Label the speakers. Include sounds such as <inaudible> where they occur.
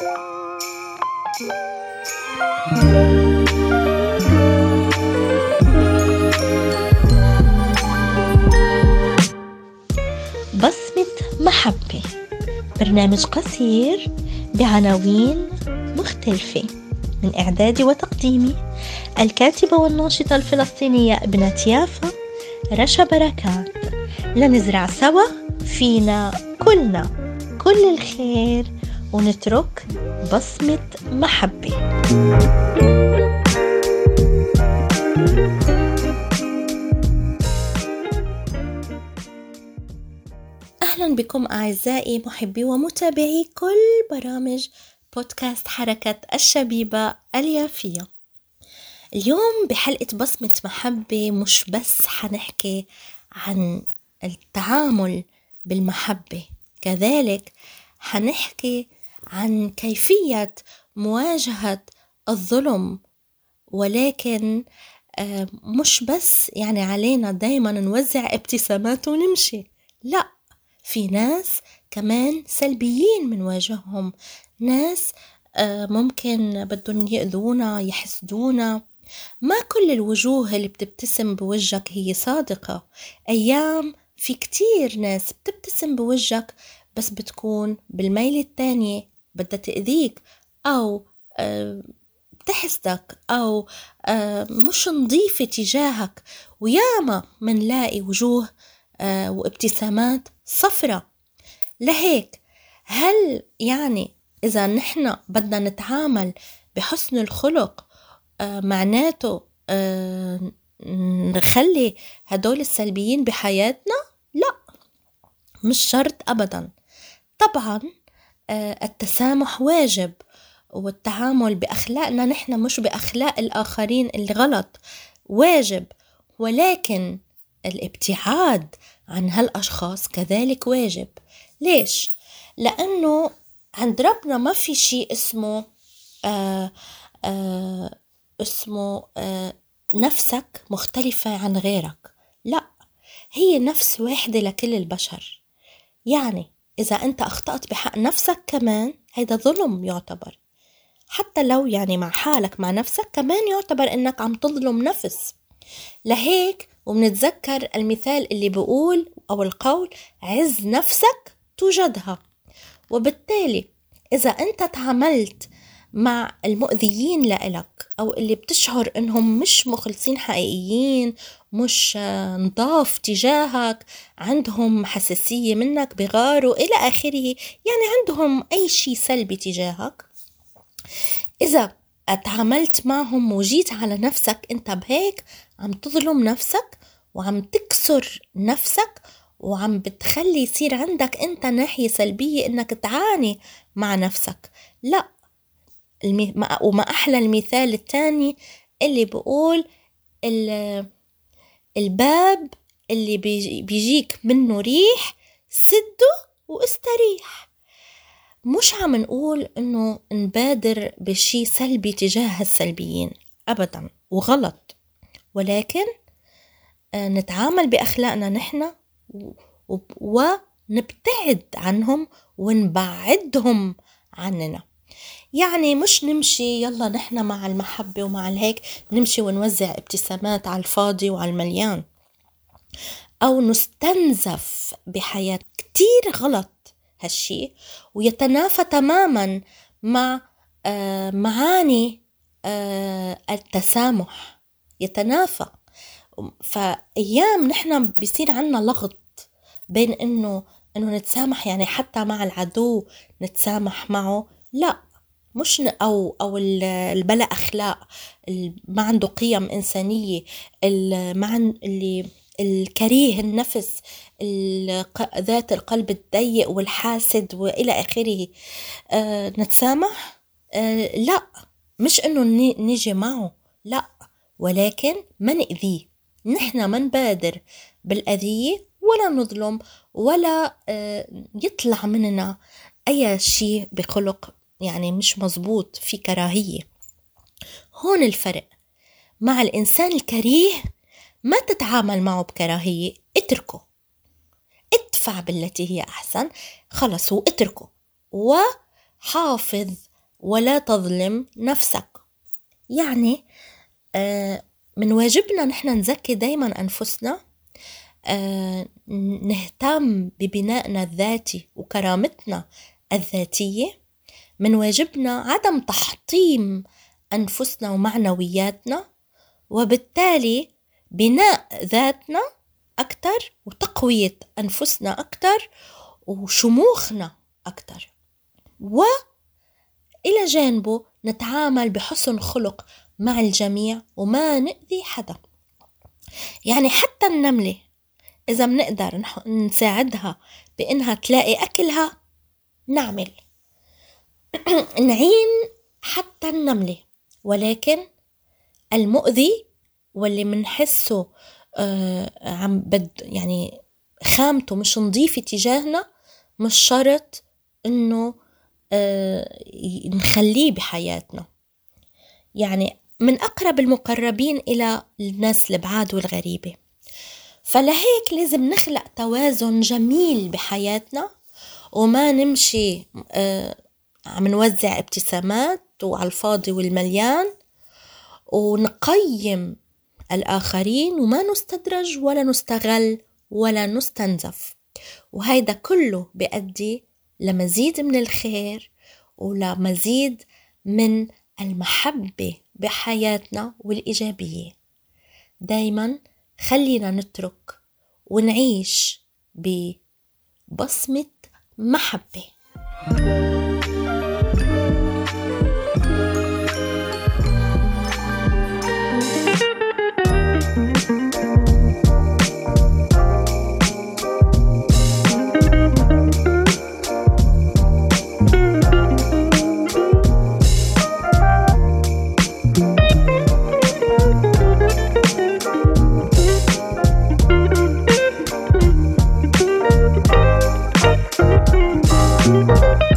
Speaker 1: بصمة محبة برنامج قصير بعناوين مختلفة من إعدادي وتقديمي الكاتبة والناشطة الفلسطينية ابنة يافا رشا بركات. لنزرع سوا فينا كلنا كل الخير. ونترك بصمة محبة. أهلا بكم أعزائي محبي ومتابعي كل برامج بودكاست حركة الشبيبة اليافية. اليوم بحلقة بصمة محبة مش بس حنحكي عن التعامل بالمحبة كذلك حنحكي عن كيفية مواجهة الظلم ولكن آه، مش بس يعني علينا دايما نوزع ابتسامات ونمشي لا في ناس كمان سلبيين منواجههم ناس آه، ممكن بدهم يأذونا يحسدونا. ما كل الوجوه اللي بتبتسم بوجهك هي صادقة. أيام في كتير ناس بتبتسم بوجهك بس بتكون بالميل التانية بدها تأذيك أو آه، بتحسدك أو آه، مش نظيفة تجاهك. وياما منلاقي وجوه آه، وابتسامات صفرة. لهيك هل يعني إذا نحن بدنا نتعامل بحسن الخلق معناته نخلي هدول السلبيين بحياتنا؟ لا مش شرط أبدا. طبعا آه، التسامح واجب والتعامل بأخلاقنا نحن مش بأخلاق الآخرين اللي غلط واجب. ولكن الابتعاد عن هالأشخاص كذلك واجب. ليش؟ لأنه عند ربنا ما في شيء اسمه آآ آه، آآ آه، اسمه آآ نفسك مختلفة عن غيرك. لا هي نفس واحدة لكل البشر. يعني إذا أنت أخطأت بحق نفسك كمان هيدا ظلم يعتبر. حتى لو يعني مع حالك مع نفسك كمان يعتبر إنك عم تظلم نفس. لهيك ومنتذكر المثال اللي بيقول أو القول عز نفسك توجدها. وبالتالي إذا أنت تعاملت مع المؤذيين لإلك أو اللي بتشعر إنهم مش مخلصين حقيقيين مش نضاف تجاهك عندهم حساسية منك بغاروا إلى آخره يعني عندهم أي شيء سلبي تجاهك. إذا تعاملت معهم وجيت على نفسك أنت بهيك عم تظلم نفسك وعم تكسر نفسك وعم بتخلي يصير عندك أنت ناحية سلبية إنك تعاني مع نفسك. لا وما أحلى المثال الثاني اللي بقول الباب اللي بيجيك منه ريح سده واستريح. مش عم نقول إنه نبادر بشي سلبي تجاه السلبيين ابدا وغلط. ولكن آه، نتعامل بأخلاقنا نحن ونبتعد عنهم ونبعدهم عننا. يعني مش نمشي يلا نحن مع المحبة ومع الهيك نمشي ونوزع ابتسامات على الفاضي وعلى المليان. أو نستنزف بحياة كتير غلط هالشي ويتنافى تماما مع آه معاني آه التسامح. يتنافى. فأيام نحن بيصير عنا لغط بين إنه إنه نتسامح يعني حتى مع العدو نتسامح معه. لا. مش أو أو البلا أخلاق ما عنده قيم إنسانية ما اللي الكريه النفس ذات القلب الضيق والحاسد وإلى آخره. آه نتسامح؟ آه لا. مش إنه نيجي معه لا. ولكن ما نأذيه. نحن ما نبادر بالأذية ولا نظلم ولا آه يطلع مننا أي شيء بخلق يعني مش مزبوط في كراهية. هون الفرق. مع الإنسان الكريه ما تتعامل معه بكراهية اتركه. ادفع بالتي هي أحسن. خلص هو اتركه. وحافظ ولا تظلم نفسك. يعني آه، من واجبنا نحن نزكي دايما أنفسنا آه، نهتم ببنائنا الذاتي وكرامتنا الذاتية. من واجبنا عدم تحطيم أنفسنا ومعنوياتنا وبالتالي بناء ذاتنا أكتر وتقوية أنفسنا أكتر وشموخنا أكتر. وإلى جانبه نتعامل بحسن خلق مع الجميع وما نأذي حدا. يعني حتى النملة إذا منقدر نساعدها بإنها تلاقي أكلها نعمل. <clears throat> نعين حتى النملة ولكن المؤذي واللي منحسه آه عم بد يعني خامته مش نظيفة تجاهنا مش شرط إنه آه نخليه بحياتنا. يعني من أقرب المقربين إلى الناس البعاد والغريبة. فلهيك لازم نخلق توازن جميل بحياتنا وما نمشي آه عم نوزع ابتسامات وعلى الفاضي والمليان ونقيم الآخرين وما نستدرج ولا نستغل ولا نستنزف. وهيدا كله بيؤدي لمزيد من الخير ولمزيد من المحبة بحياتنا والإيجابية. دايما خلينا نترك ونعيش ببصمة محبة. Bye.